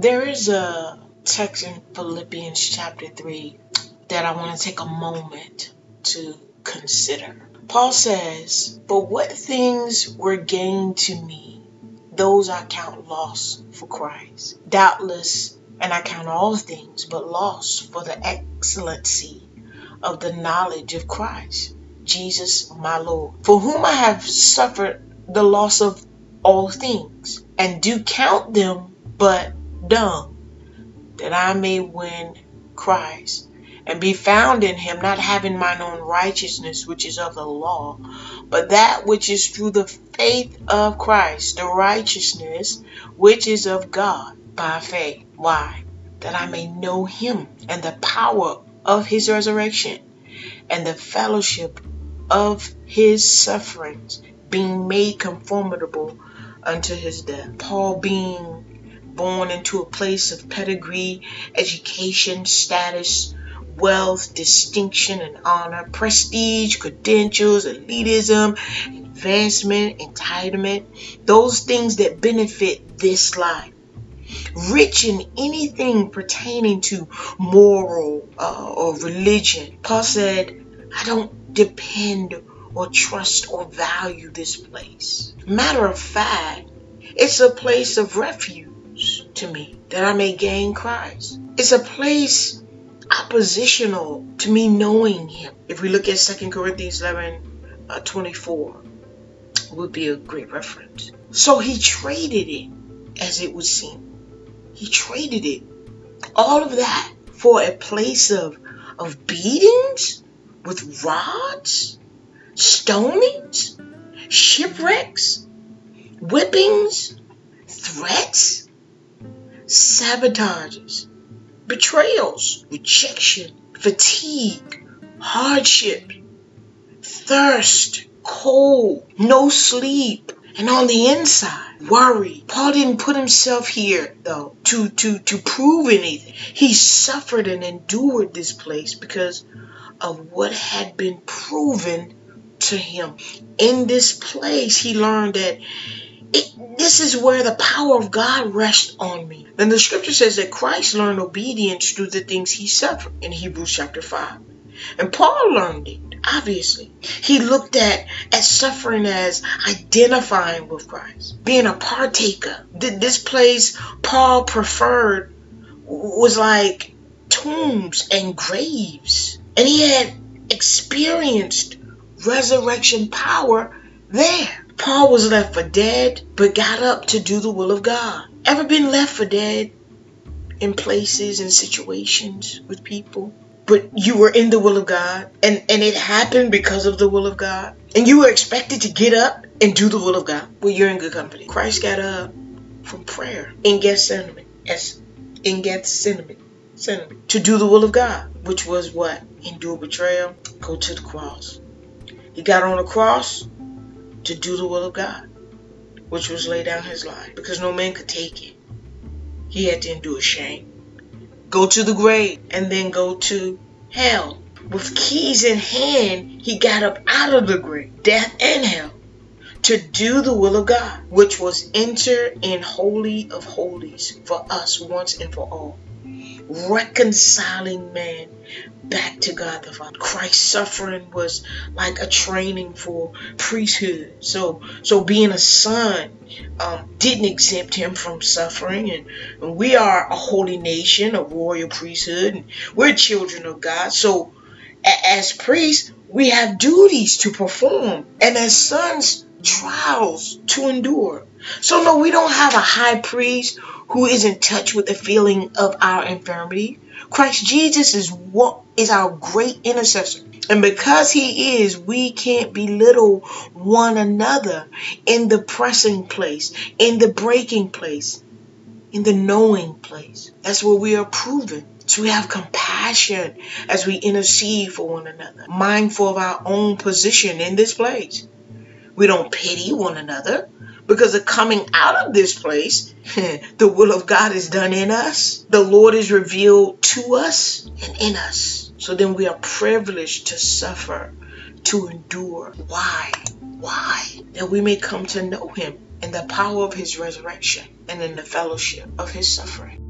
There is a text in Philippians chapter 3 that I want to take a moment to consider. Paul says, But what things were gained to me, those I count loss for Christ. Doubtless, and I count all things but loss for the excellency of the knowledge of Christ, Jesus my Lord, for whom I have suffered the loss of all things, and do count them but dung, that I may win Christ and be found in him, not having mine own righteousness, which is of the law, but that which is through the faith of Christ, the righteousness which is of God by faith. Why? That I may know him and the power of his resurrection and the fellowship of his sufferings, being made conformable unto his death. Paul being born into a place of pedigree, education, status, wealth, distinction, and honor, prestige, credentials, elitism, advancement, entitlement, those things that benefit this life. Rich in anything pertaining to moral uh, or religion. Paul said, I don't depend or trust or value this place. Matter of fact, it's a place of refuge to me that I may gain Christ. It's a place oppositional to me knowing him. If we look at 2 Corinthians 11 uh, 24, would be a great reference. So he traded it, as it would seem. He traded it, all of that, for a place of, of beatings with rods, stonings, shipwrecks, whippings, threats, sabotages, betrayals, rejection, fatigue, hardship, thirst, cold, no sleep, and on the inside, worry. Paul didn't put himself here though to to to prove anything. He suffered and endured this place because of what had been proven to him. In this place, he learned that it, this is where the power of God rests on me. Then the scripture says that Christ learned obedience through the things he suffered in Hebrews chapter 5. And Paul learned it, obviously. He looked at, at suffering as identifying with Christ, being a partaker. This place Paul preferred was like tombs and graves. And he had experienced resurrection power there. Paul was left for dead, but got up to do the will of God. Ever been left for dead in places and situations with people? But you were in the will of God and, and it happened because of the will of God. And you were expected to get up and do the will of God. Well, you're in good company. Christ got up from prayer in Gethsemane. As in Gethsemane. To do the will of God, which was what? Endure betrayal, go to the cross. He got on the cross to do the will of God, which was lay down his life because no man could take it. He had to endure shame, go to the grave, and then go to hell. With keys in hand, he got up out of the grave, death and hell, to do the will of God, which was enter in holy of holies for us once and for all, reconciling man back to God the Father. Christ's suffering was like a training for priesthood. So, so being a son um, didn't exempt him from suffering, and, and we are a holy nation, a royal priesthood, and we're children of God. So, as priests, we have duties to perform, and as sons, trials to endure. So, no, we don't have a high priest who is in touch with the feeling of our infirmity. Christ Jesus is what is our great intercessor. And because he is, we can't belittle one another in the pressing place, in the breaking place, in the knowing place. That's where we are proven. So we have compassion as we intercede for one another, mindful of our own position in this place. We don't pity one another because of coming out of this place, the will of God is done in us. The Lord is revealed to us and in us. So then we are privileged to suffer, to endure. Why? Why? That we may come to know Him in the power of His resurrection and in the fellowship of His suffering.